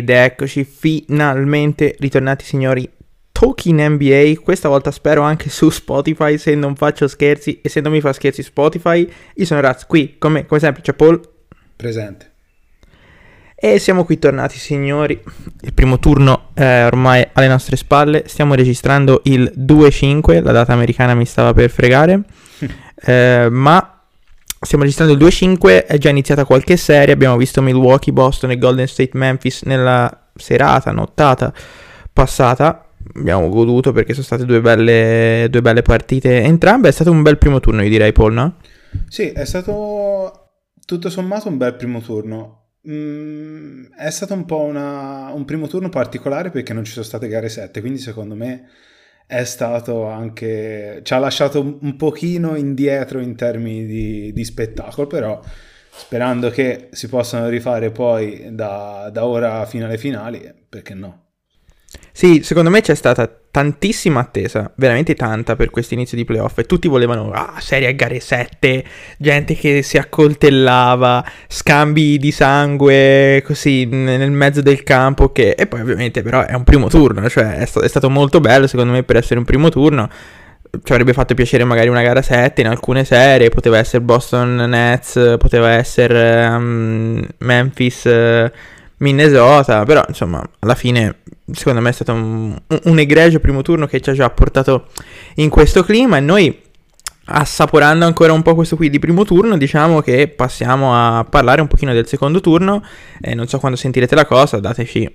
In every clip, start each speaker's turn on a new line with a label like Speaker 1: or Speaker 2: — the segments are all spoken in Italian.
Speaker 1: Ed eccoci finalmente ritornati signori Talking NBA, questa volta spero anche su Spotify se non faccio scherzi e se non mi fa scherzi Spotify. Io sono Raz, qui come, come sempre c'è Paul.
Speaker 2: Presente.
Speaker 1: E siamo qui tornati signori, il primo turno è ormai alle nostre spalle, stiamo registrando il 2-5, la data americana mi stava per fregare, eh, ma Stiamo registrando il 2-5, è già iniziata qualche serie, abbiamo visto Milwaukee, Boston e Golden State Memphis nella serata, nottata passata. Abbiamo goduto perché sono state due belle, due belle partite entrambe. È stato un bel primo turno, io direi, Paul, no?
Speaker 2: Sì, è stato tutto sommato un bel primo turno. Mm, è stato un po' una, un primo turno particolare perché non ci sono state gare 7, quindi secondo me è stato anche... ci ha lasciato un pochino indietro in termini di, di spettacolo, però sperando che si possano rifare poi da, da ora fino alle finali, perché no?
Speaker 1: Sì, secondo me c'è stata tantissima attesa, veramente tanta per questo inizio di playoff e tutti volevano ah, serie a gare 7, gente che si accoltellava, scambi di sangue così nel mezzo del campo che... e poi ovviamente però è un primo turno, cioè è, st- è stato molto bello secondo me per essere un primo turno. Ci avrebbe fatto piacere magari una gara 7 in alcune serie, poteva essere Boston Nets, poteva essere um, Memphis Minnesota, però insomma alla fine secondo me è stato un, un egregio primo turno che ci ha già portato in questo clima e noi assaporando ancora un po' questo qui di primo turno, diciamo che passiamo a parlare un pochino del secondo turno. Eh, non so quando sentirete la cosa, dateci,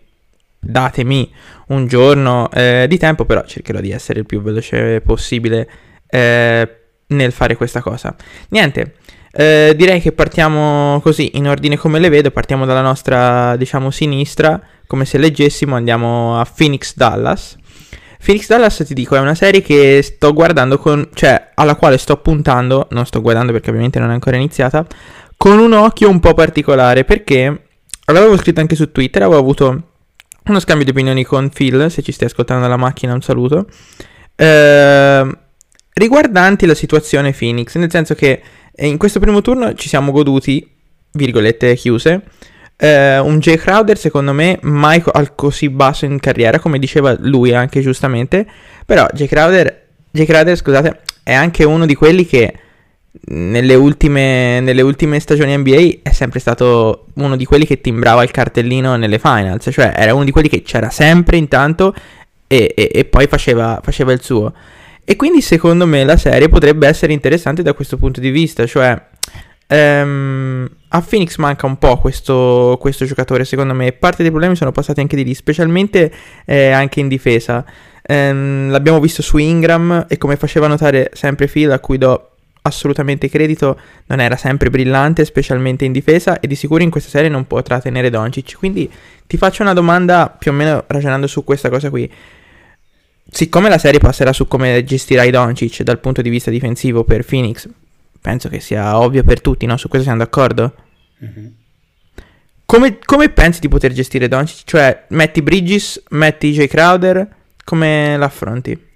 Speaker 1: datemi un giorno eh, di tempo, però cercherò di essere il più veloce possibile eh, nel fare questa cosa. Niente, eh, direi che partiamo così, in ordine come le vedo, partiamo dalla nostra, diciamo, sinistra, come se leggessimo, andiamo a Phoenix Dallas. Phoenix Dallas, ti dico, è una serie che sto guardando con, cioè, alla quale sto puntando, non sto guardando perché ovviamente non è ancora iniziata, con un occhio un po' particolare, perché l'avevo scritto anche su Twitter, avevo avuto uno scambio di opinioni con Phil, se ci stai ascoltando dalla macchina, un saluto, eh, riguardanti la situazione Phoenix, nel senso che e in questo primo turno ci siamo goduti, virgolette chiuse, eh, un Jay Crowder secondo me mai al così basso in carriera, come diceva lui anche giustamente, però Jay Crowder, Jay Crowder scusate, è anche uno di quelli che nelle ultime, nelle ultime stagioni NBA è sempre stato uno di quelli che timbrava il cartellino nelle finals, cioè era uno di quelli che c'era sempre intanto e, e, e poi faceva, faceva il suo. E quindi secondo me la serie potrebbe essere interessante da questo punto di vista, cioè ehm, a Phoenix manca un po' questo, questo, giocatore secondo me, parte dei problemi sono passati anche di lì, specialmente eh, anche in difesa. Ehm, l'abbiamo visto su Ingram e come faceva notare sempre Phil, a cui do assolutamente credito, non era sempre brillante, specialmente in difesa e di sicuro in questa serie non potrà tenere Doncic. Quindi ti faccio una domanda più o meno ragionando su questa cosa qui siccome la serie passerà su come gestirai Doncic dal punto di vista difensivo per Phoenix, penso che sia ovvio per tutti, no? Su questo siamo d'accordo? Mm-hmm. Come, come, pensi di poter gestire Doncic? Cioè, metti Bridges, metti J. Crowder, come l'affronti?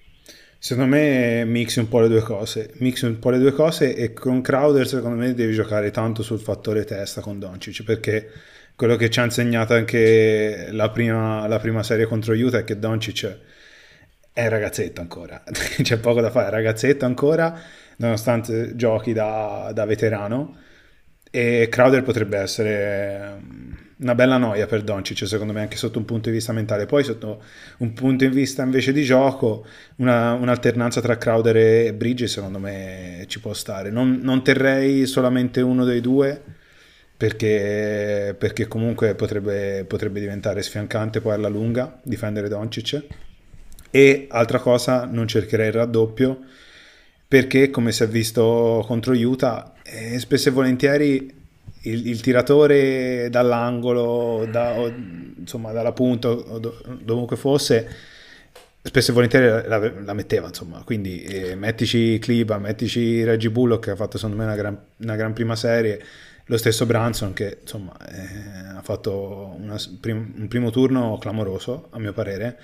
Speaker 2: Secondo me mixi un po' le due cose, mixi un po' le due cose e con Crowder secondo me devi giocare tanto sul fattore testa con Doncic perché quello che ci ha insegnato anche la prima, la prima serie contro Utah è che Doncic è ragazzetto ancora, c'è poco da fare, è ragazzetto ancora, nonostante giochi da, da, veterano. E Crowder potrebbe essere mm, una bella noia per Doncic, secondo me, anche sotto un punto di vista mentale. Poi, sotto un punto di vista invece di gioco, una, un'alternanza tra Crowder e Bridges, secondo me, ci può stare. Non, non terrei solamente uno dei due. Perché, perché comunque potrebbe, potrebbe diventare sfiancante poi alla lunga difendere Doncic e altra cosa, non cercherei il raddoppio perché, come si è visto contro Utah, eh, spesso e volentieri il, il tiratore dall'angolo, da, o, insomma, dalla punta, o do, dovunque fosse, spesso e volentieri la, la metteva. Insomma. Quindi eh, mettici Cliba, mettici Reggie Bullock, che ha fatto secondo me una gran, una gran prima serie. Lo stesso Branson che insomma eh, ha fatto una, prim, un primo turno clamoroso a mio parere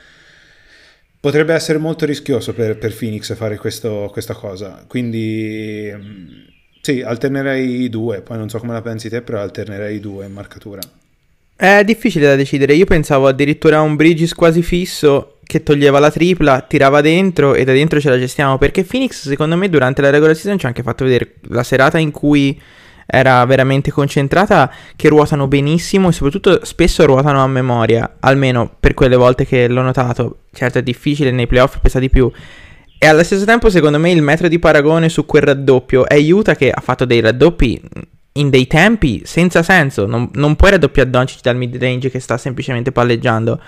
Speaker 2: potrebbe essere molto rischioso per, per Phoenix fare questo, questa cosa. Quindi sì, alternerei i due. Poi non so come la pensi te, però alternerei i due in marcatura.
Speaker 1: È difficile da decidere. Io pensavo addirittura a un Bridges quasi fisso che toglieva la tripla, tirava dentro e da dentro ce la gestiamo. Perché Phoenix, secondo me, durante la regular season ci ha anche fatto vedere la serata in cui era veramente concentrata, che ruotano benissimo e soprattutto spesso ruotano a memoria, almeno per quelle volte che l'ho notato. Certo è difficile, nei playoff pesa di più. E allo stesso tempo, secondo me, il metro di paragone su quel raddoppio è Utah che ha fatto dei raddoppi in dei tempi senza senso. Non, non puoi raddoppiare Doncic dal mid range che sta semplicemente palleggiando.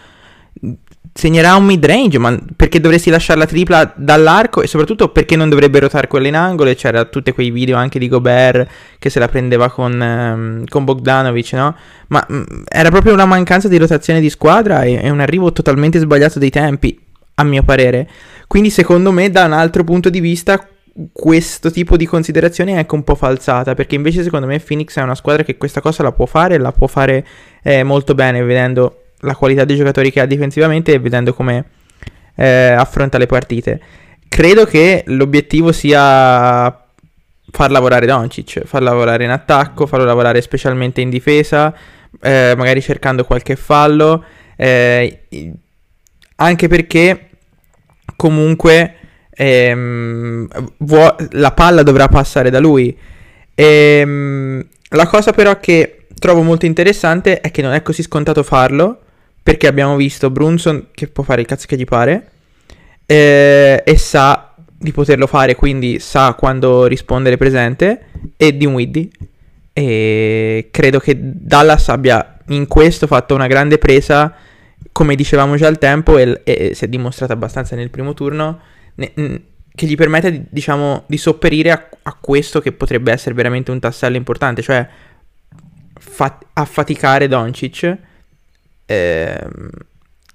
Speaker 1: Segnerà un mid range, ma perché dovresti lasciare la tripla dall'arco e soprattutto perché non dovrebbe rotare quella in angolo? C'era tutti quei video anche di Gobert che se la prendeva con, um, con Bogdanovic, no? Ma mh, mm, era proprio una mancanza di rotazione di squadra e, e un arrivo totalmente sbagliato dei tempi, a mio parere. Quindi secondo me da un altro punto di vista questo tipo di considerazione è anche un po' falsata perché invece secondo me Phoenix è una squadra che questa cosa la può fare e la può fare eh, molto bene vedendo la qualità dei giocatori che ha difensivamente e vedendo come eh, affronta le partite. Credo che l'obiettivo sia far lavorare Doncic, far lavorare in attacco, farlo lavorare specialmente in difesa, eh, magari cercando qualche fallo, eh, anche perché comunque ehm, vuo- la palla dovrà passare da lui. Ehm, la cosa però che trovo molto interessante è che non è così scontato farlo, perché abbiamo visto Brunson che può fare il cazzo che gli pare, eh, e sa di poterlo fare, quindi sa quando rispondere presente, e Dinwiddie. E credo che Dallas abbia in questo fatto una grande presa, come dicevamo già al tempo, e, e si è dimostrato abbastanza nel primo turno ne, che gli permette, diciamo, di sopperire a, a, questo che potrebbe essere veramente un tassello importante, cioè fa- affaticare Doncic. Eh,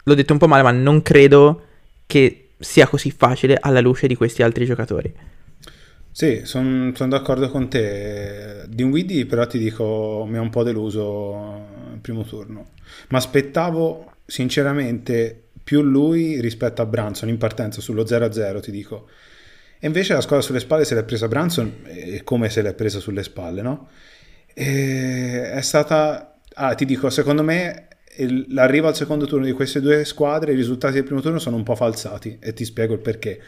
Speaker 1: l'ho detto un po' male, ma non credo che sia così facile alla luce di questi altri giocatori.
Speaker 2: Sì, sono son d'accordo con te. Dinwiddie però ti dico mi ha un po' deluso il primo turno. Ma aspettavo sinceramente più lui rispetto a Branson in partenza sullo 0-0, ti dico. E invece la squadra sulle spalle se l'è presa Branson e come se l'è presa sulle spalle, no? E è stata, ah, ti dico, secondo me l'arrivo al secondo turno di queste due squadre, i risultati del primo turno sono un po' falsati e ti spiego il perché.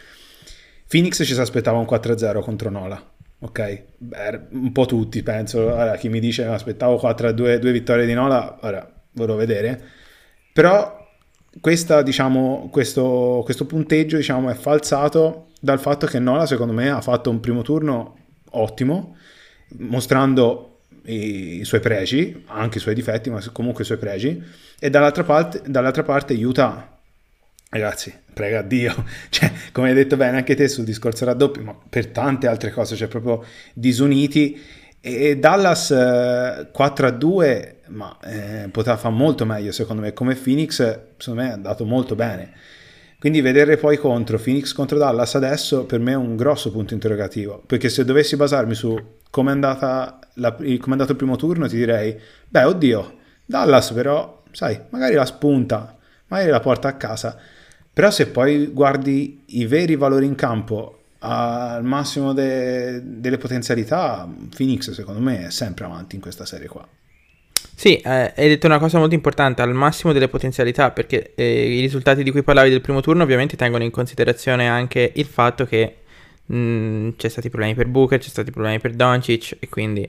Speaker 2: Phoenix ci si aspettava un 4-0 contro Nola, ok? Beh, un po' tutti, penso. Ora, chi mi dice aspettavo 4-2, due vittorie di Nola, ora vorrò vedere. Però questa, diciamo, questo, questo, punteggio diciamo, è falsato dal fatto che Nola, secondo me, ha fatto un primo turno ottimo, mostrando i, i suoi pregi, anche i suoi difetti, ma comunque i suoi pregi, e dall'altra parte, dall'altra parte Utah, ragazzi, prega Dio, cioè, come hai detto bene anche te sul discorso raddoppio, ma per tante altre cose, cioè proprio disuniti, e Dallas eh, 4 a 2 ma eh, poteva fare molto meglio secondo me. Come Phoenix, secondo me è andato molto bene. Quindi vedere poi contro Phoenix contro Dallas adesso per me è un grosso punto interrogativo. Perché se dovessi basarmi su come è, è andato il primo turno, ti direi: beh, oddio, Dallas però, sai, magari la spunta, magari la porta a casa. Però se poi guardi i veri valori in campo al massimo de, delle potenzialità, Phoenix secondo me è sempre avanti in questa serie qua.
Speaker 1: Sì, eh, hai detto una cosa molto importante, al massimo delle potenzialità, perché eh, i risultati di cui parlavi del primo turno ovviamente tengono in considerazione anche il fatto che mh, mm, c'è stati problemi per Booker, c'è stati problemi per Doncic e quindi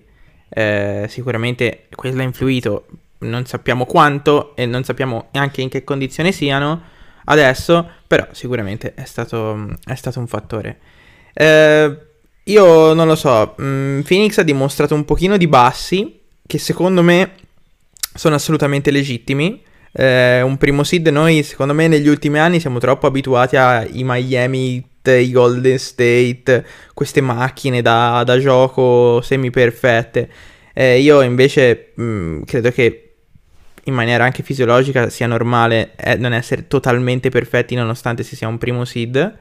Speaker 1: eh, sicuramente quello ha influito, non sappiamo quanto e non sappiamo neanche in che condizioni siano adesso, però sicuramente è stato, è stato un fattore. Eh, io non lo so, mh, mm, Phoenix ha dimostrato un pochino di bassi che secondo me sono assolutamente legittimi. Eh, un primo seed noi, secondo me, negli ultimi anni siamo troppo abituati ai Miami i Golden State, queste macchine da, da gioco semi perfette. Eh, io invece mh, mm, credo che in maniera anche fisiologica sia normale eh, non essere totalmente perfetti nonostante si sia un primo seed.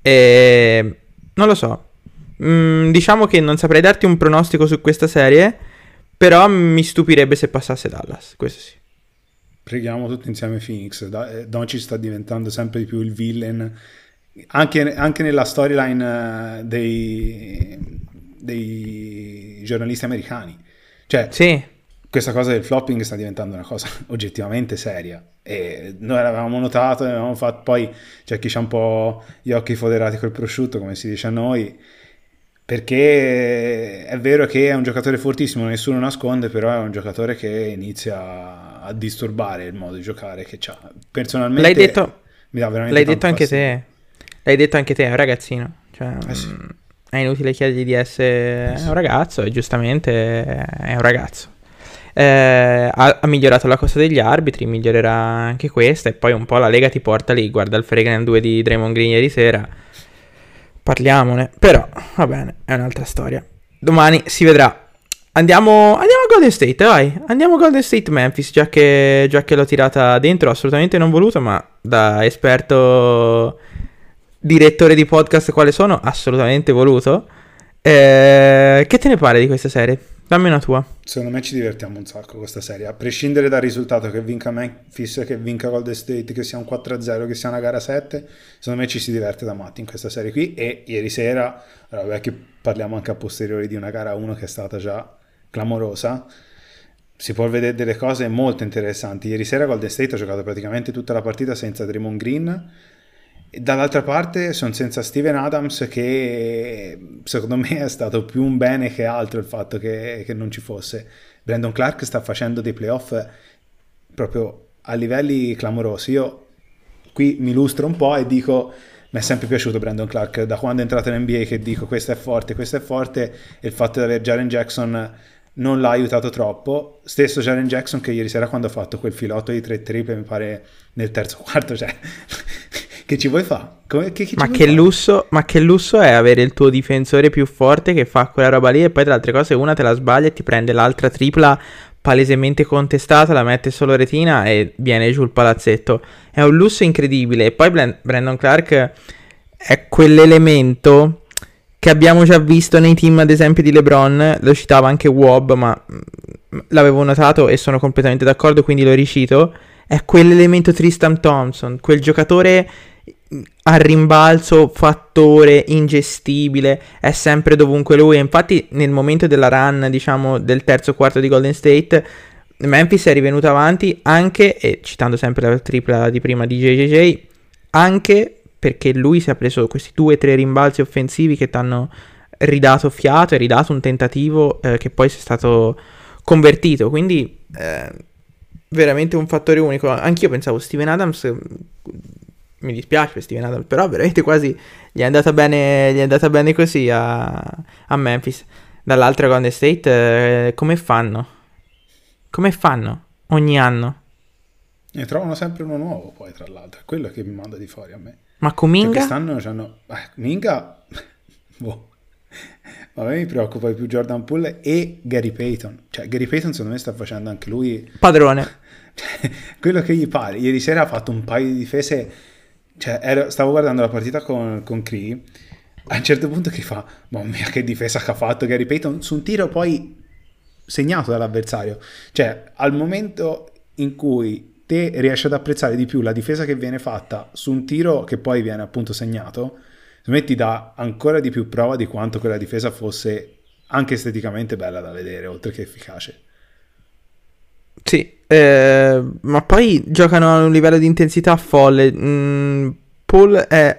Speaker 1: E non lo so. Mm, diciamo che non saprei darti un pronostico su questa serie. Però mi stupirebbe se passasse Dallas, questo sì.
Speaker 2: Preghiamo tutti insieme Phoenix. Eh, Doncic sta diventando sempre di più il villain. Anche, anche nella storyline eh, dei, dei, giornalisti americani. Cioè,
Speaker 1: sì.
Speaker 2: questa cosa del flopping sta diventando una cosa oggettivamente seria e noi l'avevamo notato, l'avevamo fatto, poi c'è chi ha un po' gli occhi foderati col prosciutto, come si dice a noi, perché è vero che è un giocatore fortissimo, nessuno nasconde, però è un giocatore che inizia a disturbare il modo di giocare che ha. Personalmente
Speaker 1: l'hai detto,
Speaker 2: mi dà veramente
Speaker 1: L'hai detto anche te. L'hai detto anche te, è un ragazzino. Cioè,
Speaker 2: eh sì.
Speaker 1: È inutile chiedergli di essere eh sì. un ragazzo e giustamente è un ragazzo. Eh, ha, ha, migliorato la cosa degli arbitri, migliorerà anche questa. E poi un po' la Lega ti porta lì. Guarda il Fregan 2 di Draymond Green ieri sera. Parliamone. Però va bene, è un'altra storia. Domani si vedrà. Andiamo, andiamo a Golden State, vai. Andiamo a Golden State Memphis, già che, già che l'ho tirata dentro, assolutamente non voluto, ma da esperto direttore di podcast quale sono, assolutamente voluto. Eh, che te ne pare di questa serie? Dammi una tua.
Speaker 2: Secondo me ci divertiamo un sacco questa serie, a prescindere dal risultato che vinca Memphis, che vinca Golden State, che sia un 4-0, che sia una gara 7, secondo me ci si diverte da matti in questa serie qui e ieri sera, allora, che parliamo anche a posteriori di una gara 1 che è stata già clamorosa, si può vedere delle cose molto interessanti. Ieri sera Golden State ha giocato praticamente tutta la partita senza Draymond Green, Dall'altra parte sono senza Steven Adams che secondo me è stato più un bene che altro il fatto che, che non ci fosse. Brandon Clark sta facendo dei playoff proprio a livelli clamorosi. Io qui mi illustro un po' e dico mi è sempre piaciuto Brandon Clark da quando è entrato in NBA che dico questo è forte, questo è forte e il fatto di avere Jaren Jackson non l'ha aiutato troppo. Stesso Jaren Jackson che ieri sera quando ha fatto quel filotto di tre triple mi pare nel terzo quarto, cioè che ci vuoi fare? Che, che
Speaker 1: ma, che lusso, ma che lusso è avere il tuo difensore più forte che fa quella roba lì e poi tra le altre cose una te la sbaglia e ti prende l'altra tripla palesemente contestata, la mette solo retina e viene giù il palazzetto. È un lusso incredibile. E poi Brandon Clark è quell'elemento che abbiamo già visto nei team, ad esempio, di LeBron. Lo citava anche Wob, ma mm, l'avevo notato e sono completamente d'accordo, quindi lo ricito. È quell'elemento Tristan Thompson, quel giocatore a rimbalzo, fattore ingestibile, è sempre dovunque lui. Infatti, nel momento della run, diciamo, del terzo quarto di Golden State, Memphis è rivenuta avanti anche, e citando sempre la tripla di prima di JJJ, anche perché lui si è preso questi due o tre rimbalzi offensivi che ti hanno ridato fiato e ridato un tentativo eh, che poi si è stato convertito. Quindi, eh, veramente un fattore unico. Anch'io pensavo Steven Adams mi dispiace per Steven Adams, però veramente quasi gli è andata bene, è andata bene così a, a, Memphis. Dall'altra Golden State, eh, come fanno? Come fanno ogni anno?
Speaker 2: Ne trovano sempre uno nuovo, poi tra l'altro, è quello che mi manda di fuori a me.
Speaker 1: Ma Cominga?
Speaker 2: Cioè, quest'anno c'hanno... Eh, Minga... boh. A me mi preoccupa di più Jordan Poole e Gary Payton. Cioè, Gary Payton secondo me sta facendo anche lui...
Speaker 1: Padrone.
Speaker 2: Cioè, quello che gli pare. Ieri sera ha fatto un paio di difese cioè, ero, stavo guardando la partita con, con Cree. A un certo punto che fa, mamma mia, che difesa che ha fatto Gary Payton su un tiro poi segnato dall'avversario. Cioè, al momento in cui te riesci ad apprezzare di più la difesa che viene fatta su un tiro che poi viene appunto segnato, secondo me ti dà ancora di più prova di quanto quella difesa fosse anche esteticamente bella da vedere, oltre che efficace.
Speaker 1: Sì, eh, ma poi giocano a un livello di intensità folle. Mm, Paul è...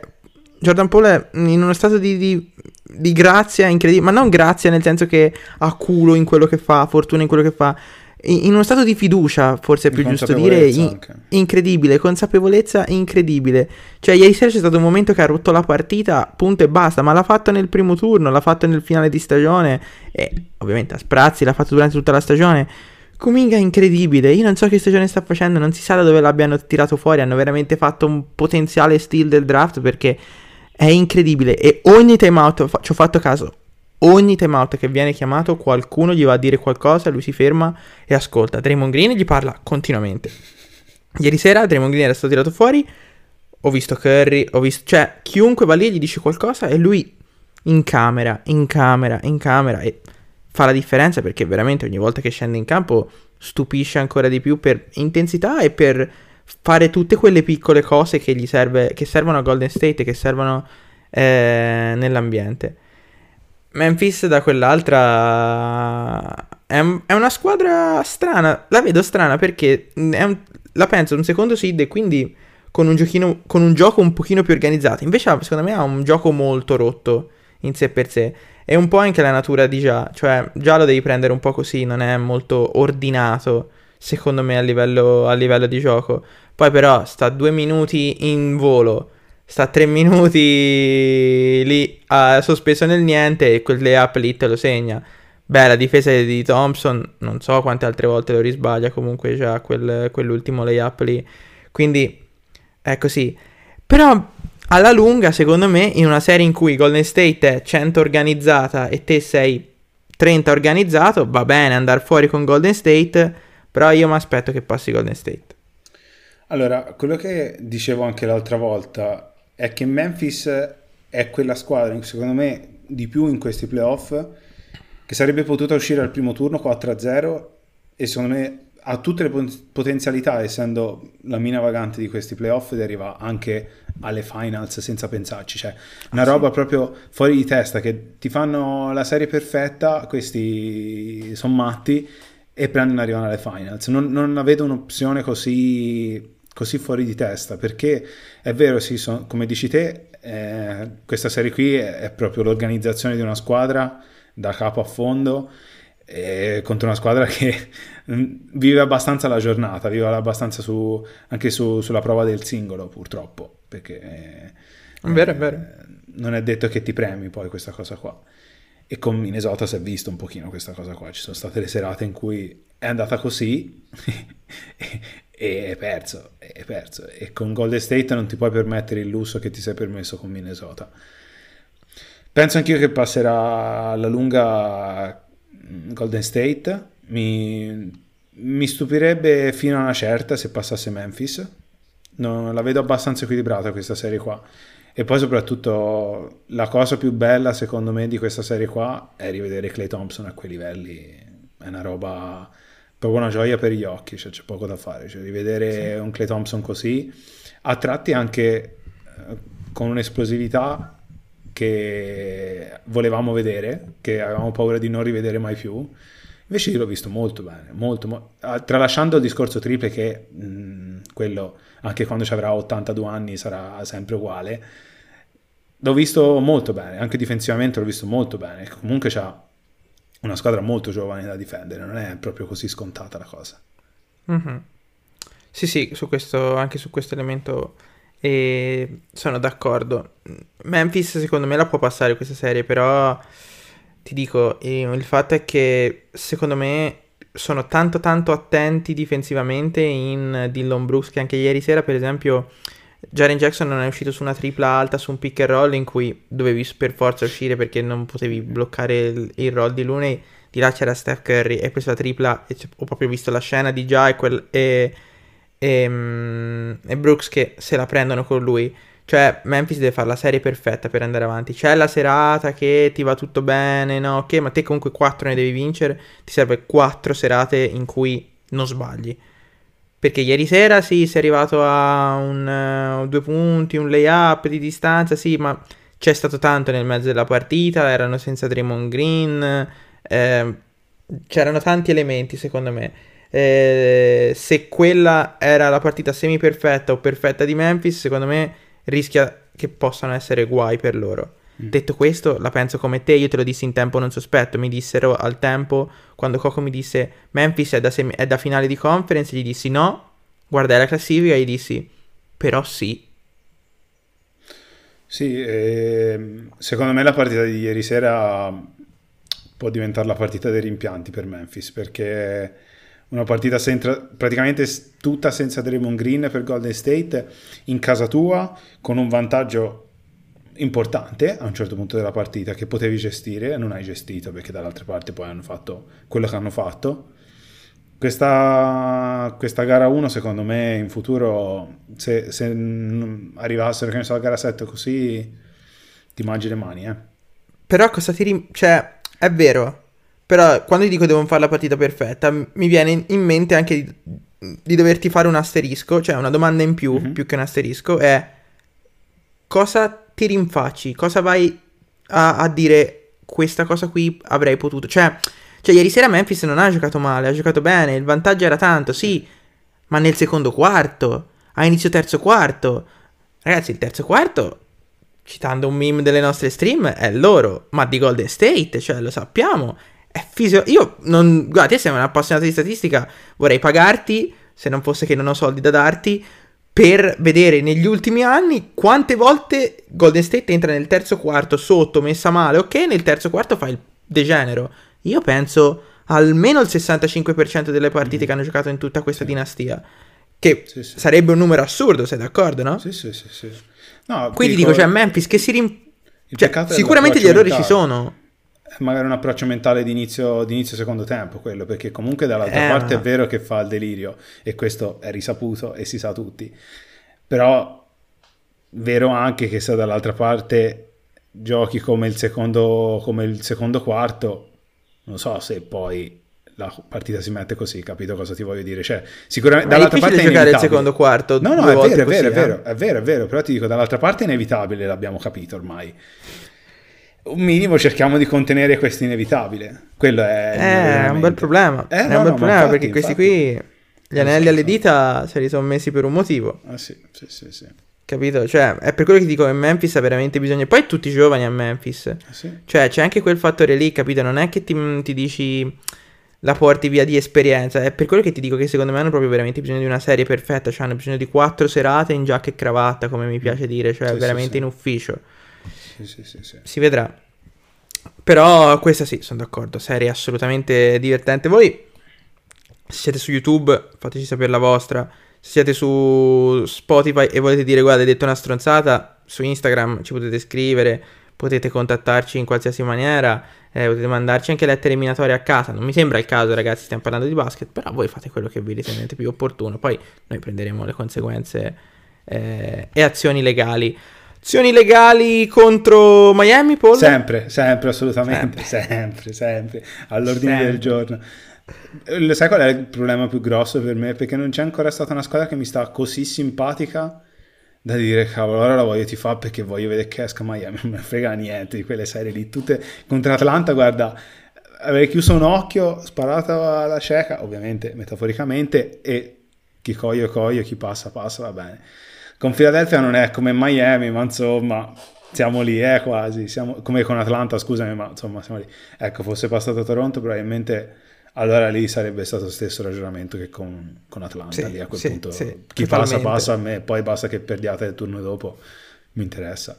Speaker 1: Jordan Paul è in uno stato di, di, di grazia incredibile, ma non grazia nel senso che ha culo in quello che fa, fortuna in quello che fa, in, in uno stato di fiducia, forse è più giusto dire, in, incredibile, consapevolezza incredibile. Cioè, ieri sera c'è stato un momento che ha rotto la partita, punto e basta, ma l'ha fatto nel primo turno, l'ha fatto nel finale di stagione, e ovviamente a sprazzi, l'ha fatto durante tutta la stagione. Kuminga è incredibile, io non so che stagione sta facendo, non si sa da dove l'abbiano tirato fuori, hanno veramente fatto un potenziale steal del draft perché è incredibile. E ogni timeout, ci ho fatto caso, ogni timeout che viene chiamato qualcuno gli va a dire qualcosa, lui si ferma e ascolta. Draymond Green gli parla continuamente. Ieri sera Draymond Green era stato tirato fuori, ho visto Curry, ho visto... cioè chiunque va lì gli dice qualcosa e lui in camera, in camera, in camera e fa la differenza perché veramente ogni volta che scende in campo stupisce ancora di più per intensità e per fare tutte quelle piccole cose che gli serve, che servono a Golden State, che servono eh, nell'ambiente. Memphis da quell'altra è un- è una squadra strana. La vedo strana perché un- la penso un secondo seed e quindi con un, giochino, con un gioco un pochino più organizzato. Invece, secondo me, ha un gioco molto rotto in sé per sé. È un po' anche la natura di già, cioè già lo devi prendere un po' così, non è molto ordinato, secondo me, a livello, a livello di gioco. Poi però sta due minuti in volo, sta tre minuti lì ah, sospeso nel niente e quel layup lì te lo segna. Beh, la difesa di Thompson, non so quante altre volte lo risbaglia, comunque già quel, quell'ultimo layup lì. Quindi è così. Però alla lunga, secondo me, in una serie in cui Golden State è 100 organizzata e te sei 30 organizzato, va bene andare fuori con Golden State, però io mi aspetto che passi Golden State.
Speaker 2: Allora, quello che dicevo anche l'altra volta è che Memphis è quella squadra, secondo me, di più in questi playoff, che sarebbe potuta uscire al primo turno 4-0 e secondo me ha tutte le pot- potenzialità, essendo la mina vagante di questi playoff, di arrivare anche alle finals senza pensarci. Cioè, una
Speaker 1: Ah, sì?
Speaker 2: roba proprio fuori di testa, che ti fanno la serie perfetta, questi sono matti, e prendono arrivano alle finals. Non, non la vedo un'opzione così, così fuori di testa, perché è vero, sì, son- come dici te, eh, questa serie qui è, è proprio l'organizzazione di una squadra da capo a fondo eh, contro una squadra che mm, vive abbastanza la giornata, vive abbastanza su, anche su- sulla prova del singolo, purtroppo, perché eh,
Speaker 1: vero, è vero.
Speaker 2: non è detto che ti premi poi questa cosa qua. E con Minnesota si è visto un pochino questa cosa qua. Ci sono state le serate in cui è andata così e, è perso, è perso. E con Golden State non ti puoi permettere il lusso che ti sei permesso con Minnesota. Penso anch'io che passerà alla lunga Golden State. Mi, mi stupirebbe fino a una certa se passasse Memphis. No, la vedo abbastanza equilibrata questa serie qua. E poi soprattutto la cosa più bella secondo me di questa serie qua è rivedere Clay Thompson a quei livelli. È una roba, proprio una gioia per gli occhi, cioè c'è poco da fare. Cioè, rivedere un Clay Thompson così, a tratti anche eh, con un'esplosività che volevamo vedere, che avevamo paura di non rivedere mai più. Invece io l'ho visto molto bene, molto, mo- ah, tralasciando il discorso triple che mh, quello anche quando ci avrà 82 anni sarà sempre uguale. L'ho visto molto bene, anche difensivamente l'ho visto molto bene. Comunque c'ha una squadra molto giovane da difendere, non è proprio così scontata la cosa.
Speaker 1: Mhm. Sì, sì, su questo, anche su questo elemento eh, sono d'accordo. Memphis secondo me la può passare questa serie, però ti dico, il fatto è che secondo me sono tanto tanto attenti difensivamente in Dillon Brooks che anche ieri sera per esempio Jaren Jackson non è uscito su una tripla alta su un pick and roll in cui dovevi per forza uscire perché non potevi bloccare il, il roll di Looney di là c'era Steph Curry e la tripla e ho proprio visto la scena di già e, quel, e, e, mm, e Brooks che se la prendono con lui. Cioè Memphis deve fare la serie perfetta per andare avanti. C'è la serata che ti va tutto bene no? Ok ma te comunque 4 ne devi vincere. Ti serve 4 serate in cui non sbagli. Perché ieri sera sì, sei arrivato a un, eh, due punti, un layup di distanza, sì, ma c'è stato tanto nel mezzo della partita, erano senza Draymond Green, eh, c'erano tanti elementi secondo me. Eh, se quella era la partita semi perfetta o perfetta di Memphis, secondo me rischia che possano essere guai per loro. Detto questo, la penso come te, io te lo dissi in tempo non sospetto, mi dissero al tempo, quando Coco mi disse Memphis è da, semi- è da finale di conference, gli dissi no, guardai la classifica e gli dissi però sì.
Speaker 2: Sì, ehm, secondo me la partita di ieri sera può diventare la partita dei rimpianti per Memphis perché una partita senza- praticamente tutta senza Draymond Green per Golden State in casa tua con un vantaggio importante a un certo punto della partita che potevi gestire e non hai gestito perché dall'altra parte poi hanno fatto quello che hanno fatto. Questa, questa gara 1 secondo me in futuro se, se arrivassero che ne so alla gara 7 così ti mangi le mani eh.
Speaker 1: Però cosa ti rim- cioè, è vero, però quando ti dico devono fare la partita perfetta, mi viene in- mente anche di, di doverti fare un asterisco, cioè una domanda in più,
Speaker 2: Mhm.
Speaker 1: più che un asterisco, è cosa ti rinfacci, cosa vai a, a dire questa cosa qui avrei potuto, cioè Cioè, ieri sera Memphis non ha giocato male, ha giocato bene, il vantaggio era tanto, sì, ma nel secondo quarto, a inizio terzo quarto. Ragazzi, il terzo quarto, citando un meme delle nostre stream, è loro, ma di Golden State, cioè lo sappiamo. È fisio... Io non... Guarda, te sei un appassionato di statistica, vorrei pagarti, se non fosse che non ho soldi da darti, per vedere negli ultimi anni quante volte Golden State entra nel terzo quarto sotto, messa male, ok, nel terzo quarto fa il degenero. Io penso almeno il 65% delle partite mm. che hanno giocato in tutta questa dinastia. Che sì, sì. sarebbe un numero assurdo, sei d'accordo, no?
Speaker 2: Sì, sì, sì. sì.
Speaker 1: No, Quindi dico, dico cioè Memphis che si rim... Cioè, sicuramente gli errori mentale. ci sono.
Speaker 2: Magari un approccio mentale di inizio, di inizio secondo tempo, quello, perché comunque dall'altra eh, parte è vero che fa il delirio e questo è risaputo e si sa tutti. Però vero anche che se dall'altra parte giochi come il secondo, come il secondo quarto, non so se poi la partita si mette così, capito cosa ti voglio dire? Cioè, sicuramente dall'altra parte è
Speaker 1: giocare il secondo quarto.
Speaker 2: No, no, è vero, è vero, è vero, è vero, è vero, però ti dico dall'altra parte è inevitabile, l'abbiamo capito ormai. Un minimo cerchiamo di contenere questo inevitabile. Quello è,
Speaker 1: eh, è un bel problema. Eh, è no, un bel no, problema infatti, perché questi qui gli anelli alle dita se li sono messi per un motivo.
Speaker 2: Ah sì, sì, sì, sì.
Speaker 1: Capito? Cioè, è per quello che dico che Memphis ha veramente bisogno. Poi tutti giovani a Memphis.
Speaker 2: Ah, sì.
Speaker 1: Cioè, c'è anche quel fattore lì, capito? Non è che ti, ti dici la porti via di esperienza. È per quello che ti dico che secondo me hanno proprio veramente bisogno di una serie perfetta. Cioè, hanno bisogno di quattro serate in giacca e cravatta, come mi piace dire. Cioè, sì, veramente sì, in ufficio.
Speaker 2: Sì, sì, sì.
Speaker 1: Si vedrà. Però questa sì, sono d'accordo. Serie assolutamente divertente. Voi, se siete su YouTube, fateci sapere la vostra. Se siete su Spotify e volete dire, guarda, hai detto una stronzata, su Instagram ci potete scrivere potete contattarci in qualsiasi maniera, eh, potete mandarci anche lettere minatorie a casa. Non mi sembra il caso, ragazzi, stiamo parlando di basket, però voi fate quello che vi ritenete più opportuno. Poi noi prenderemo le conseguenze eh, e azioni legali. Azioni legali contro Miami, Paul?
Speaker 2: Sempre, sempre, assolutamente, sempre, sempre, sempre all'ordine sempre. del giorno. Lo sai qual è il problema più grosso per me? Perché non c'è ancora stata una squadra che mi sta così simpatica da dire cavolo ora la voglio ti fa perché voglio vedere che esca Miami non me frega niente di quelle serie lì tutte contro Atlanta guarda avrei chiuso un occhio sparato alla cieca ovviamente metaforicamente e chi coglio coglio chi passa passa va bene con Philadelphia non è come Miami ma insomma siamo lì eh quasi siamo, come con Atlanta scusami ma insomma siamo lì ecco fosse passato a Toronto probabilmente allora lì sarebbe stato lo stesso ragionamento che con, con Atlanta. Sì, lì a quel sì, punto sì, chi passa passa a me, poi basta che perdiate il turno dopo, mi interessa.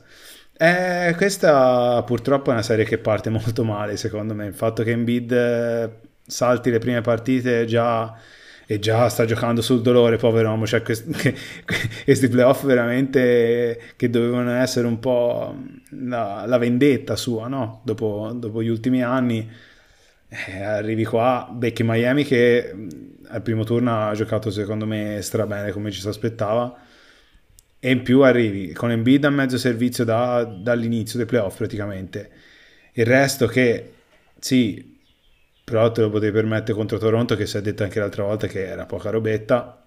Speaker 2: Eh, questa purtroppo è una serie che parte molto male secondo me, il fatto che Embiid eh, salti le prime partite già e già sta giocando sul dolore, povero uomo. Cioè, questi, questi playoff veramente che dovevano essere un po' la, la vendetta sua, no? Dopo, dopo, gli ultimi anni, eh, arrivi qua, becchi Miami che al primo turno ha giocato secondo me stra bene come ci si aspettava e in più arrivi con Embiid a mezzo servizio da, dall'inizio dei playoff praticamente il resto che sì però te lo potevi permettere contro Toronto che si è detto anche l'altra volta che era poca robetta.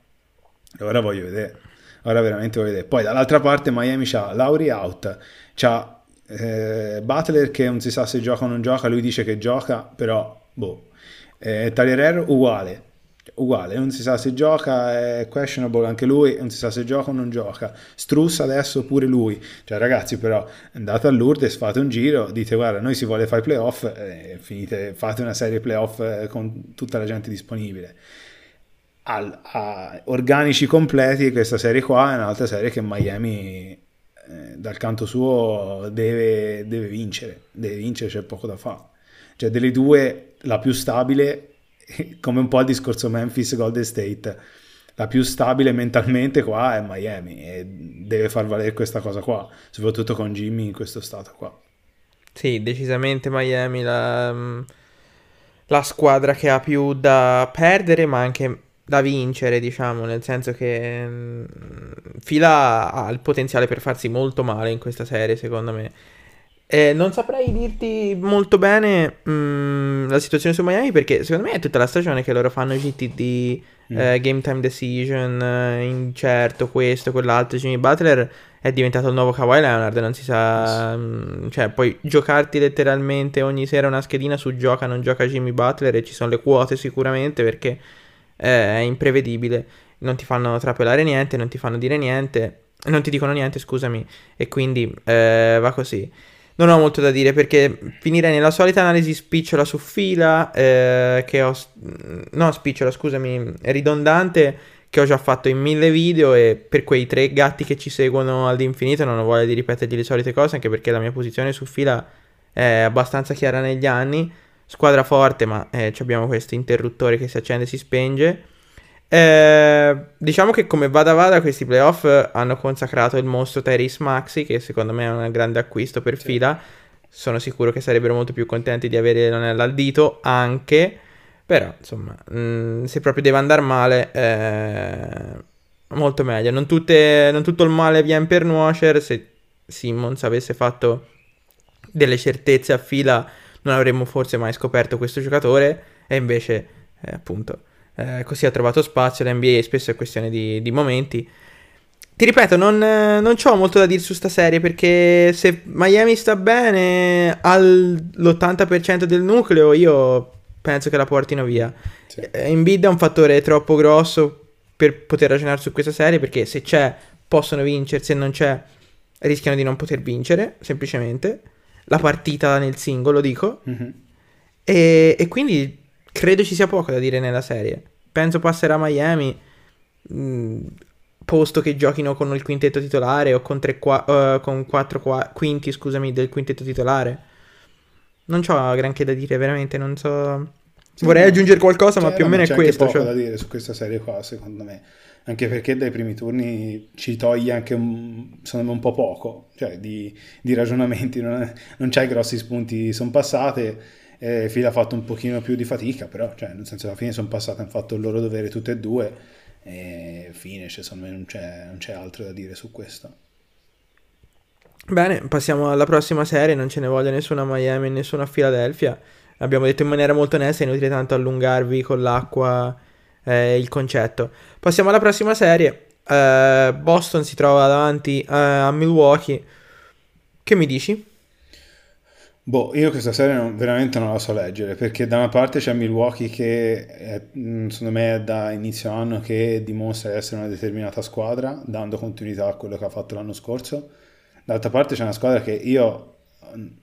Speaker 2: E ora voglio vedere. Ora veramente voglio vedere. Poi dall'altra parte Miami c'ha Lauri out. C'ha eh, Butler che non si sa se gioca o non gioca, lui dice che gioca, però boh. Eh, Taglier uguale, uguale, non si sa se gioca, è questionable anche lui, non si sa se gioca o non gioca. Struss adesso pure lui. Cioè ragazzi però andate a Lourdes, fate un giro, dite guarda noi si vuole fare i playoff, eh, finite, fate una serie playoff eh, con tutta la gente disponibile. Al, a organici completi questa serie qua è un'altra serie che Miami eh, dal canto suo deve, deve, vincere, deve vincere, c'è poco da fare. Cioè delle due, la più stabile, come un po' il discorso Memphis-Golden State, la più stabile mentalmente qua è Miami e deve far valere questa cosa qua, soprattutto con Jimmy in questo stato qua.
Speaker 1: Sì, decisamente Miami la, la squadra che ha più da perdere, ma anche da vincere, diciamo, nel senso che mm, Fila ha il potenziale per farsi molto male in questa serie, secondo me. Eh, non saprei dirti molto bene mh, mm, la situazione su Miami perché secondo me è tutta la stagione che loro fanno GTD, mm. eh, Game Time Decision, eh, incerto, questo, quell'altro. Jimmy Butler è diventato il nuovo Kawhi Leonard, non si sa, mm, cioè puoi giocarti letteralmente ogni sera una schedina su gioca, non gioca Jimmy Butler e ci sono le quote sicuramente perché è imprevedibile, non ti fanno trapelare niente, non ti fanno dire niente, non ti dicono niente, scusami, e quindi eh, va così. Non ho molto da dire perché finirei nella solita analisi spicciola su fila, eh, che ho... no, spicciola, scusami, ridondante che ho già fatto in mille video e per quei tre gatti che ci seguono all'infinito non ho voglia di ripetergli le solite cose anche perché la mia posizione su fila è abbastanza chiara negli anni. Squadra forte, ma eh, abbiamo questo interruttore che si accende e si spenge. Eh, diciamo che come vada vada questi playoff hanno consacrato il mostro Tyrese Maxi che secondo me è un grande acquisto per sì. fila. Sono sicuro che sarebbero molto più contenti di avere l'anello al dito anche. Però, insomma, mh, mm, se proprio deve andare male, eh, molto meglio. Non, tutte, non, tutto il male viene per nuocere. Se Simmons avesse fatto delle certezze a fila, non avremmo forse mai scoperto questo giocatore. E invece, eh, appunto, eh, così ha trovato spazio. L'NBA spesso è questione di, di momenti. Ti ripeto, non, non ho molto da dire su sta serie perché se Miami sta bene all'80% del nucleo, io penso che la portino via. Sì. Embiid eh, è un fattore troppo grosso per poter ragionare su questa serie perché se c'è possono vincere, se non c'è rischiano di non poter vincere, semplicemente. La partita nel singolo, dico. Mm-hmm. E, e, quindi credo ci sia poco da dire nella serie. Penso passerà a Miami, mh, mm, posto che giochino con il quintetto titolare o con, tre qua, uh, con quattro qua, quinti, scusami, del quintetto titolare. Non ho granché da dire, veramente, non so... Sì, Vorrei no. aggiungere qualcosa, cioè, ma più o meno è questo.
Speaker 2: C'è
Speaker 1: cioè...
Speaker 2: da dire su questa serie qua, secondo me. Anche perché dai primi turni ci toglie anche, un, secondo me, un po' poco, cioè di, di ragionamenti. Non, è, non c'hai grossi spunti, sono passate. Eh, Fila ha fatto un pochino più di fatica, però, cioè, nel senso, alla fine sono passate, hanno fatto il loro dovere tutte e due. E fine, cioè, secondo me non c'è, non c'è altro da dire su questo.
Speaker 1: Bene, passiamo alla prossima serie, non ce ne voglia nessuna a Miami nessuna a Philadelphia. Abbiamo detto in maniera molto onesta, è inutile tanto allungarvi con l'acqua eh, il concetto. Passiamo alla prossima serie. Eh, Boston si trova davanti eh, a Milwaukee. Che mi dici?
Speaker 2: Boh, io questa serie non, veramente non la so leggere perché da una parte c'è Milwaukee che è, mm, secondo me è da inizio anno che dimostra di essere una determinata squadra dando continuità a quello che ha fatto l'anno scorso D'altra parte c'è una squadra che io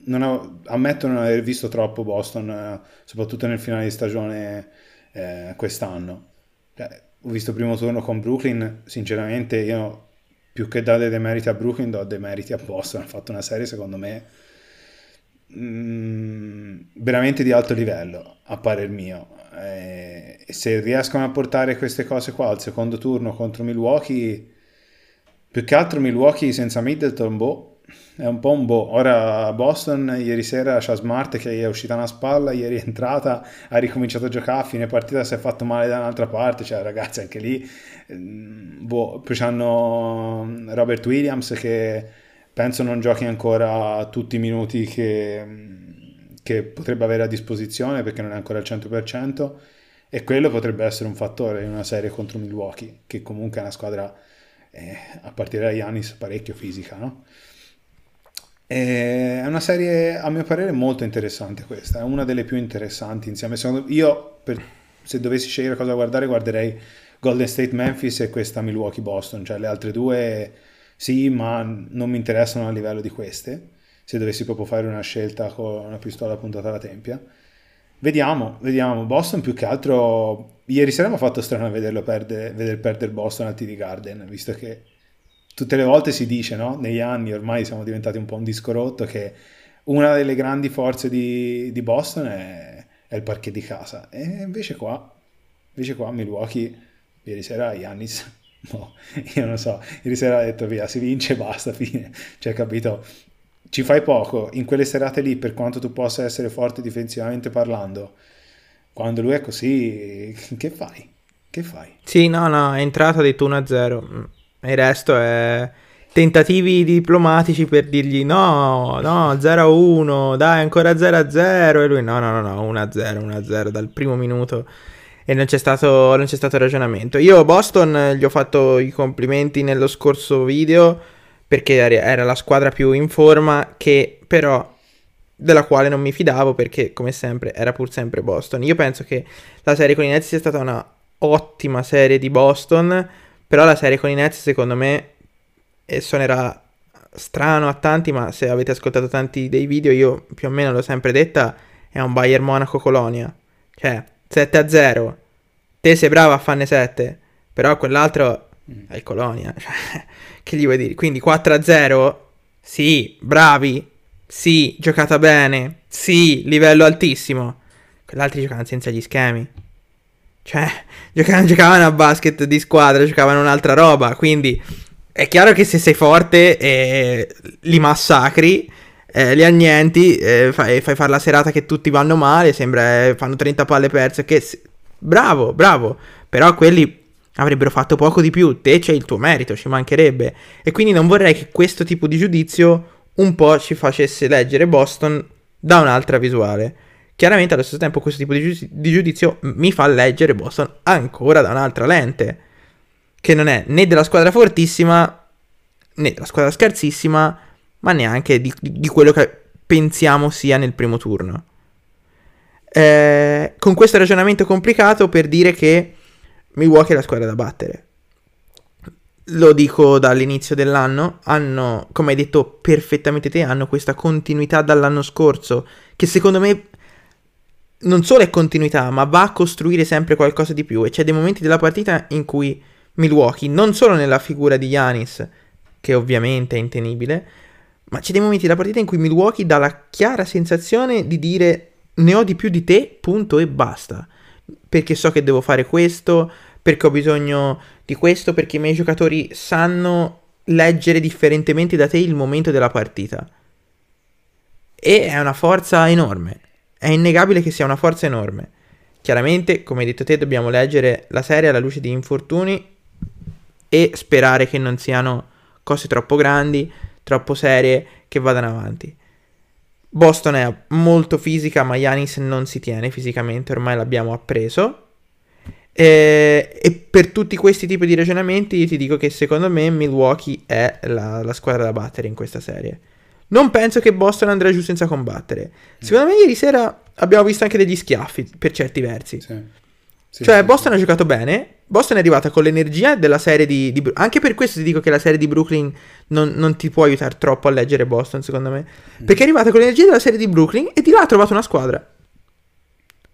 Speaker 2: non ho, ammetto non aver visto troppo Boston, eh, soprattutto nel finale di stagione eh, quest'anno. Cioè, ho visto il primo turno con Brooklyn, sinceramente io più che dare dei meriti a Brooklyn do dei meriti a Boston, ha fatto una serie secondo me mm, veramente di alto livello, a parer mio. E se riescono a portare queste cose qua al secondo turno contro Milwaukee più che altro Milwaukee senza Middleton, boh, è un po' un boh. Ora Boston ieri sera c'ha Smart che è uscita una spalla, ieri è entrata, ha ricominciato a giocare, a fine partita si è fatto male da un'altra parte, cioè ragazzi anche lì, mm, boh, poi c'hanno Robert Williams che penso non giochi ancora tutti i minuti che, che potrebbe avere a disposizione perché non è ancora al 100% e quello potrebbe essere un fattore in una serie contro Milwaukee, che comunque è una squadra eh, a partire da Yanis parecchio fisica, no? È una serie, a mio parere, molto interessante questa, è una delle più interessanti insieme. Io, per, se dovessi scegliere cosa guardare, guarderei Golden State Memphis e questa Milwaukee Boston, cioè le altre due sì, ma non mi interessano a livello di queste, se dovessi proprio fare una scelta con una pistola puntata alla tempia. Vediamo, vediamo. Boston più che altro Ieri sera mi ha fatto strano vederlo perdere, vedere perdere Boston al TD Garden, visto che tutte le volte si dice, no? Negli anni ormai siamo diventati un po' un disco rotto che una delle grandi forze di, di Boston è, è, il parquet di casa. E invece qua, invece qua Milwaukee, ieri sera Giannis, no, io non so, ieri sera ha detto via, si vince basta, fine. Cioè, capito? Ci fai poco in quelle serate lì, per quanto tu possa essere forte difensivamente parlando quando lui è così, che fai? Che fai?
Speaker 1: Sì, no, no, è entrata, ha detto 1-0. E il resto è tentativi diplomatici per dirgli no, no, 0-1, dai, ancora 0-0. E lui no, no, no, no, 1-0, 1-0 dal primo minuto. E non c'è, stato, non c'è stato ragionamento. Io Boston gli ho fatto i complimenti nello scorso video perché era la squadra più in forma che però della quale non mi fidavo perché come sempre era pur sempre Boston. Io penso che la serie con i Nets sia stata una ottima serie di Boston, però la serie con i Nets secondo me suonerà strano a tanti, ma se avete ascoltato tanti dei video io più o meno l'ho sempre detta, è un Bayern Monaco Colonia. Cioè, 7 a 0. Te sei bravo a farne 7, però quell'altro è il Colonia. Cioè, che gli vuoi dire? Quindi 4 a 0? Sì, bravi. Sì, giocata bene. Sì, livello altissimo. Quell'altro giocavano senza gli schemi. Cioè, giocavano, giocavano a basket di squadra, giocavano un'altra roba. Quindi è chiaro che se sei forte eh, li massacri, eh, li annienti, eh, fai, fai fare la serata che tutti vanno male, sembra eh, fanno 30 palle perse. Che bravo, bravo. Però quelli avrebbero fatto poco di più. Te c'è il tuo merito, ci mancherebbe. E quindi non vorrei che questo tipo di giudizio un po' ci facesse leggere Boston da un'altra visuale. Chiaramente allo stesso tempo questo tipo di, giudizio, di giudizio mi fa leggere Boston ancora da un'altra lente, che non è né della squadra fortissima né della squadra scarsissima, ma neanche di, di quello che pensiamo sia nel primo turno. Eh, con questo ragionamento complicato per dire che Milwaukee è la squadra da battere lo dico dall'inizio dell'anno, hanno, come hai detto perfettamente te, hanno questa continuità dall'anno scorso, che secondo me non solo è continuità, ma va a costruire sempre qualcosa di più. E c'è dei momenti della partita in cui Milwaukee, non solo nella figura di Yanis, che ovviamente è intenibile, ma c'è dei momenti della partita in cui Milwaukee dà la chiara sensazione di dire ne ho di più di te, punto e basta. Perché so che devo fare questo, perché ho bisogno di questo, perché i miei giocatori sanno leggere differentemente da te il momento della partita. E è una forza enorme. È innegabile che sia una forza enorme. Chiaramente, come hai detto te, dobbiamo leggere la serie alla luce di infortuni e sperare che non siano cose troppo grandi, troppo serie, che vadano avanti. Boston è molto fisica, ma Yanis non si tiene fisicamente, ormai l'abbiamo appreso. E, e, per tutti questi tipi di ragionamenti ti dico che secondo me Milwaukee è la, la, squadra da battere in questa serie. Non penso che Boston andrà giù senza combattere. Secondo me ieri sera abbiamo visto anche degli schiaffi per certi versi. Sì. Sì, cioè sì, Boston ha giocato bene, Boston è arrivata con l'energia della serie di, di... Anche per questo ti dico che la serie di Brooklyn non, non, ti può aiutare troppo a leggere Boston secondo me. Mm. Perché è arrivata con l'energia della serie di Brooklyn e di là ha trovato una squadra.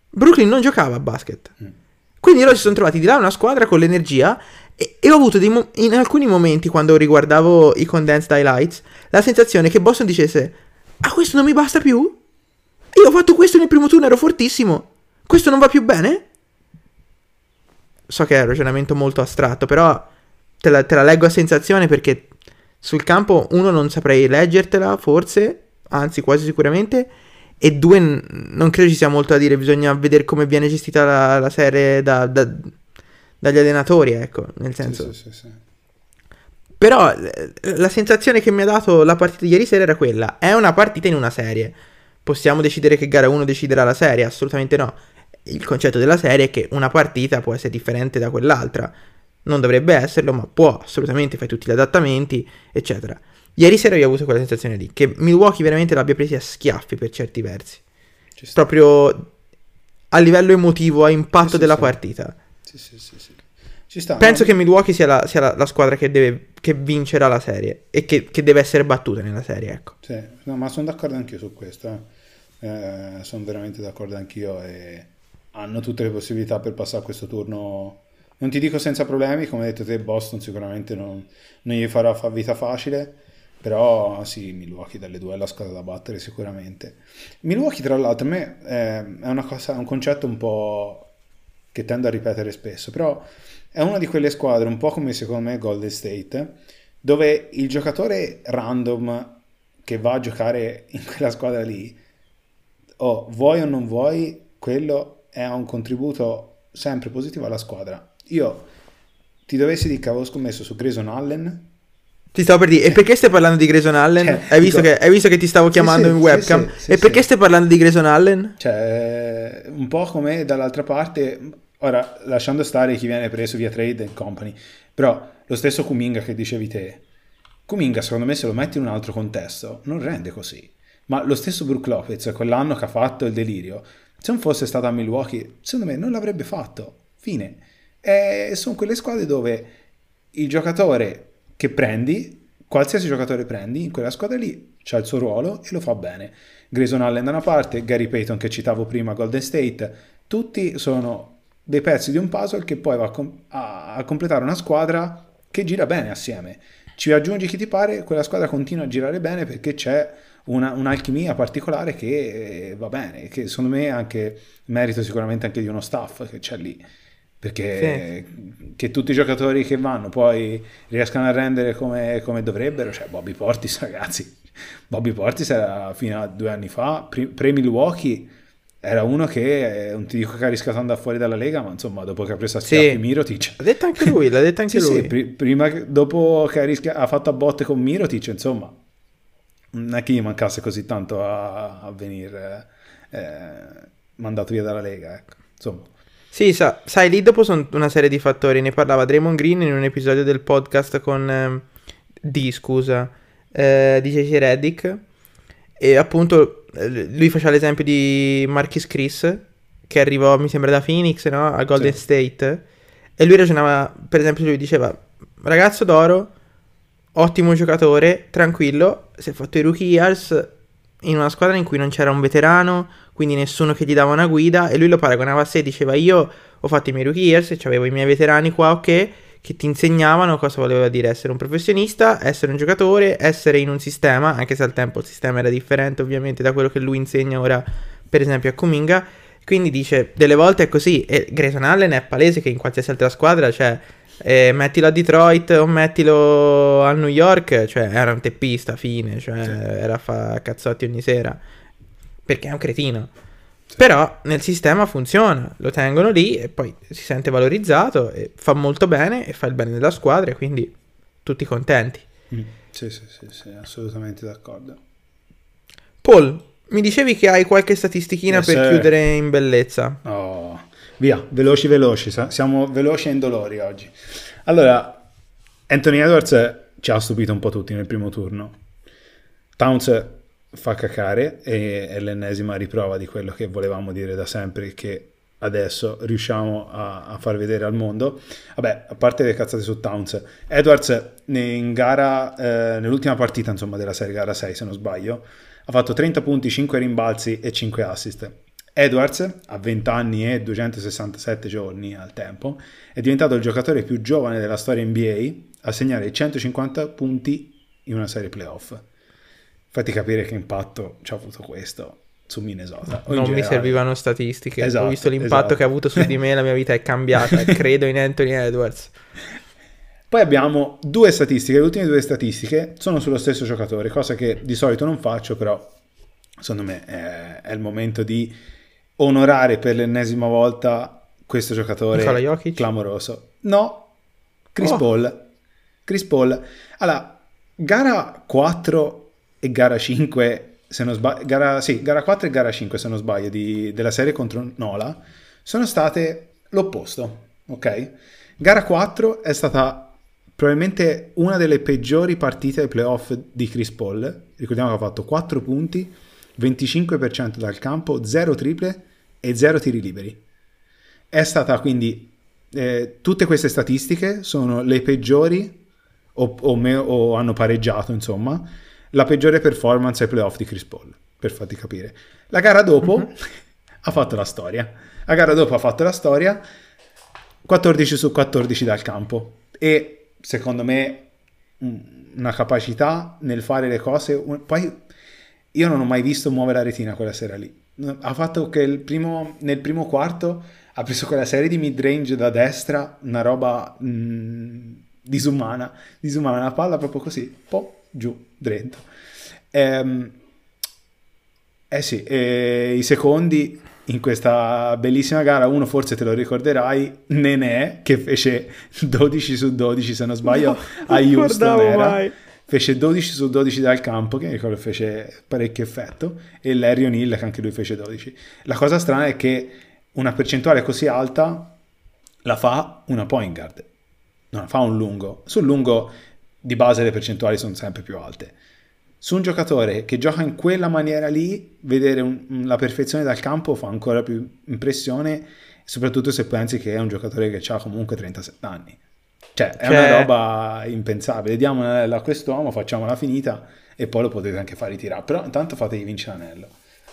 Speaker 1: Brooklyn non giocava a basket. Mm quindi loro si sono trovati di là una squadra con l'energia e, e ho avuto mo- in alcuni momenti quando riguardavo i condensed highlights la sensazione che Boston dicesse ah questo non mi basta più? Io ho fatto questo nel primo turno, ero fortissimo. Questo non va più bene? So che è un ragionamento molto astratto, però te la, te la leggo a sensazione perché sul campo uno non saprei leggertela, forse, anzi quasi sicuramente, e due, non credo ci sia molto da dire, bisogna vedere come viene gestita la, la serie da, da, dagli allenatori, ecco, nel senso. Sì, sì, sì, Però eh, la sensazione che mi ha dato la partita di ieri sera era quella, è una partita in una serie. Possiamo decidere che gara 1 deciderà la serie? Assolutamente no. Il concetto della serie è che una partita può essere differente da quell'altra. Non dovrebbe esserlo, ma può, assolutamente, fai tutti gli adattamenti, eccetera. Ieri sera io ho avuto quella sensazione lì, che Milwaukee veramente l'abbia presi a schiaffi per certi versi. Proprio a livello emotivo, a impatto sì, della sì. partita. Sì, sì, sì, sì. Ci sta, Penso no? che Milwaukee sia, la, sia la, la squadra che, deve, che, vincerà la serie e che, che, deve essere battuta nella serie, ecco.
Speaker 2: Sì, no, ma sono d'accordo anch'io su questo. Eh. Eh, sono veramente d'accordo anch'io e hanno tutte le possibilità per passare questo turno. Non ti dico senza problemi, come hai detto te, Boston sicuramente non, non gli farà fa vita facile però sì, Milwaukee dalle due è la squadra da battere sicuramente. Milwaukee tra l'altro a me eh, è una cosa, un concetto un po' che tendo a ripetere spesso, però è una di quelle squadre un po' come secondo me Golden State, dove il giocatore random che va a giocare in quella squadra lì, o oh, vuoi o non vuoi, quello è un contributo sempre positivo alla squadra. Io ti dovessi dire che avevo scommesso su Grayson Allen
Speaker 1: ti stavo per dire, e perché stai parlando di Grayson Allen? Cioè, hai, visto dico, che, hai, visto che, ti stavo chiamando sì, in webcam? Sì, sì, e perché stai parlando di Grayson Allen?
Speaker 2: Cioè, un po' come dall'altra parte, ora lasciando stare chi viene preso via trade and company, però lo stesso Kuminga che dicevi te, Kuminga secondo me se lo metti in un altro contesto non rende così. Ma lo stesso Brook Lopez, quell'anno che ha fatto il delirio, se non fosse stato a Milwaukee, secondo me non l'avrebbe fatto. Fine. E sono quelle squadre dove il giocatore che prendi, qualsiasi giocatore prendi, in quella squadra lì c'ha il suo ruolo e lo fa bene. Grayson Allen da una parte, Gary Payton che citavo prima, Golden State, tutti sono dei pezzi di un puzzle che poi va a, com- a, a completare una squadra che gira bene assieme. Ci aggiungi chi ti pare, quella squadra continua a girare bene perché c'è una, un'alchimia particolare che eh, va bene, che secondo me anche merito sicuramente anche di uno staff che c'è lì. Perché sì. che tutti i giocatori che vanno poi riescano a rendere come, come dovrebbero, cioè Bobby Portis ragazzi, Bobby Portis era fino a due anni fa, pre-Milwaukee, era uno che non ti dico che ha rischiato di andare fuori dalla Lega, ma insomma, dopo che ha preso a sì. Mirotic.
Speaker 1: L'ha detto anche lui, l'ha detto anche
Speaker 2: sì,
Speaker 1: lui.
Speaker 2: Sì, pr- prima, dopo che ha, rischia- ha, fatto a botte con Mirotic, insomma, non è che gli mancasse così tanto a, a venire eh, mandato via dalla Lega, ecco. Insomma.
Speaker 1: Sì, sa, sai, lì dopo sono una serie di fattori. Ne parlava Draymond Green in un episodio del podcast con eh, D, scusa, eh, di JJ Reddick. E appunto eh, lui faceva l'esempio di Marquis Chris, che arrivò, mi sembra, da Phoenix, no? A Golden sì. State. E lui ragionava, per esempio, lui diceva, ragazzo d'oro, ottimo giocatore, tranquillo, si è fatto i rookie years in una squadra in cui non c'era un veterano, quindi nessuno che gli dava una guida, e lui lo paragonava a sé, diceva io ho fatto i miei rookie years, e avevo i miei veterani qua, ok, che ti insegnavano cosa voleva dire essere un professionista, essere un giocatore, essere in un sistema, anche se al tempo il sistema era differente ovviamente da quello che lui insegna ora, per esempio a Cominga, quindi dice, delle volte è così, e Grayson Allen è palese che in qualsiasi altra squadra, cioè, eh, mettilo a Detroit o mettilo a New York, cioè, era un teppista, fine, cioè, sì. era a fare cazzotti ogni sera, perché è un cretino. Sì. Però nel sistema funziona, lo tengono lì e poi si sente valorizzato e fa molto bene e fa il bene della squadra e quindi tutti contenti.
Speaker 2: Mm. Sì, sì, sì, sì, assolutamente d'accordo.
Speaker 1: Paul, mi dicevi che hai qualche statistichina yes, per chiudere in bellezza.
Speaker 2: Oh, via, veloci veloci, siamo veloci e indolori oggi. Allora, Anthony Edwards ci ha stupito un po' tutti nel primo turno. Towns fa cacare e è l'ennesima riprova di quello che volevamo dire da sempre che adesso riusciamo a, a, far vedere al mondo. Vabbè, a parte le cazzate su Towns, Edwards in gara, eh, nell'ultima partita insomma, della serie gara 6 se non sbaglio, ha fatto 30 punti, 5 rimbalzi e 5 assist. Edwards, a 20 anni e 267 giorni al tempo, è diventato il giocatore più giovane della storia NBA a segnare 150 punti in una serie playoff. Fatti capire che impatto ci ha avuto questo su Minnesota.
Speaker 1: non mi servivano statistiche. Esatto, Ho visto l'impatto esatto. che ha avuto su di me, la mia vita è cambiata. credo in Anthony Edwards.
Speaker 2: Poi abbiamo due statistiche, le ultime due statistiche sono sullo stesso giocatore, cosa che di solito non faccio, però secondo me è, è il momento di onorare per l'ennesima volta questo giocatore clamoroso. No, Chris oh. Paul. Chris Paul. Allora, gara 4 e gara 5, se non sbaglio, gara, sì, gara 4 e gara 5 se non sbaglio di, della serie contro Nola, sono state l'opposto, ok? Gara 4 è stata probabilmente una delle peggiori partite ai playoff di Chris Paul. Ricordiamo che ha fatto 4 punti, 25% dal campo, 0 triple e 0 tiri liberi. È stata quindi eh, tutte queste statistiche sono le peggiori o, o, me, o, hanno pareggiato, insomma, la peggiore performance ai playoff di Chris Paul, per farti capire. La gara dopo mm-hmm. ha fatto la storia. La gara dopo ha fatto la storia 14 su 14 dal campo e secondo me, una capacità nel fare le cose. Poi io non ho mai visto muovere la retina quella sera lì. Ha fatto che primo, nel primo quarto ha preso quella serie di mid range da destra, una roba mh, disumana, disumana, una palla proprio così, po' giù, dritto. Ehm, eh sì, e i secondi in questa bellissima gara, uno forse te lo ricorderai, Nenè, che fece 12 su 12 se non sbaglio no, a Houston era. Mai. Fece 12 su 12 dal campo, che mi ricordo fece parecchio effetto, e Larry O'Neill che anche lui fece 12. La cosa strana è che una percentuale così alta la fa una point guard, non la fa un lungo. Sul lungo di base le percentuali sono sempre più alte. Su un giocatore che gioca in quella maniera lì, vedere un, la perfezione dal campo fa ancora più impressione, soprattutto se pensi che è un giocatore che ha comunque 37 anni. Cioè, è cioè... una roba impensabile. Diamo l'anello a quest'uomo, facciamo la finita e poi lo potete anche far ritirare. Però intanto fatevi vincere l'anello.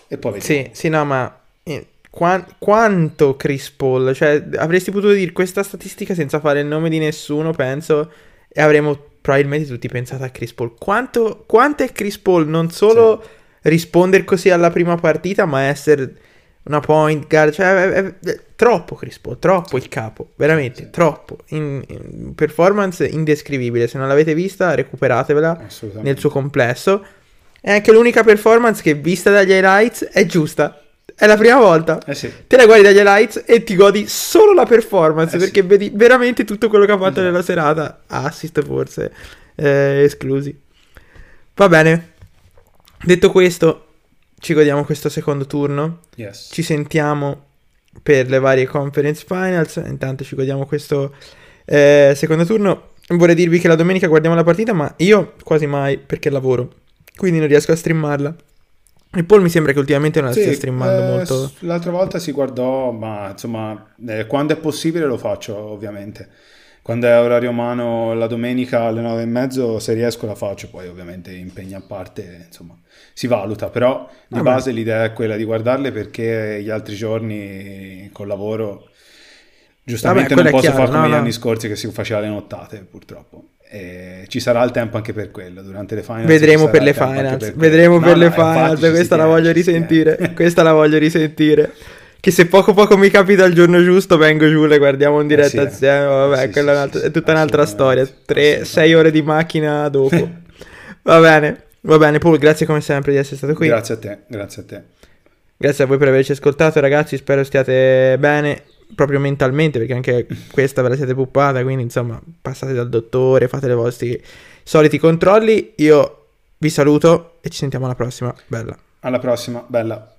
Speaker 2: E poi vediamo.
Speaker 1: Sì, sì, no, ma eh, qua- quanto Chris Paul? Cioè, avresti potuto dire questa statistica senza fare il nome di nessuno, penso, e avremmo probabilmente tutti pensato a Chris Paul. Quanto, quanto è Chris Paul non solo sì. rispondere così alla prima partita, ma essere una point guard, cioè è, è, è, troppo Chris Paul, troppo il capo, veramente sì. troppo. In, in performance indescrivibile. Se non l'avete vista, recuperatevela nel suo complesso. È anche l'unica performance che, vista dagli highlights, è giusta. È la prima volta.
Speaker 2: Eh sì.
Speaker 1: Te la guardi dagli highlights e ti godi solo la performance. Eh perché sì. vedi veramente tutto quello che ha fatto esatto. nella serata. Assist, forse eh, esclusi. Va bene. Detto questo, ci godiamo questo secondo turno.
Speaker 2: Yes.
Speaker 1: Ci sentiamo per le varie conference finals. Intanto ci godiamo questo eh, secondo turno. Vorrei dirvi che la domenica guardiamo la partita, ma io quasi mai perché lavoro. Quindi non riesco a streamarla. E Paul mi sembra che ultimamente non la
Speaker 2: sì,
Speaker 1: stia streamando eh, molto.
Speaker 2: L'altra volta si guardò, ma insomma, eh, quando è possibile lo faccio, ovviamente quando è orario umano la domenica alle nove e mezzo, se riesco la faccio, poi ovviamente impegni a parte, insomma, si valuta, però di Vabbè. base l'idea è quella di guardarle perché gli altri giorni col lavoro giustamente Vabbè, non posso fare come no, gli no. anni scorsi che si faceva le nottate, purtroppo. E ci sarà il tempo anche per quello durante le finals.
Speaker 1: Vedremo per le finals, per vedremo no, per le finals, questa la voglio risentire, questa la voglio risentire che se poco poco mi capita il giorno giusto vengo giù, le guardiamo in diretta eh sì, assieme, vabbè, sì, quella sì, è, è tutta un'altra storia, 3-6 ore di macchina dopo. Va bene, va bene, Paul, grazie come sempre di essere stato qui.
Speaker 2: Grazie a te, grazie a te.
Speaker 1: Grazie a voi per averci ascoltato, ragazzi, spero stiate bene proprio mentalmente, perché anche questa ve la siete puppata, quindi insomma, passate dal dottore, fate i vostri soliti controlli. Io vi saluto e ci sentiamo alla prossima. Bella.
Speaker 2: Alla prossima, bella.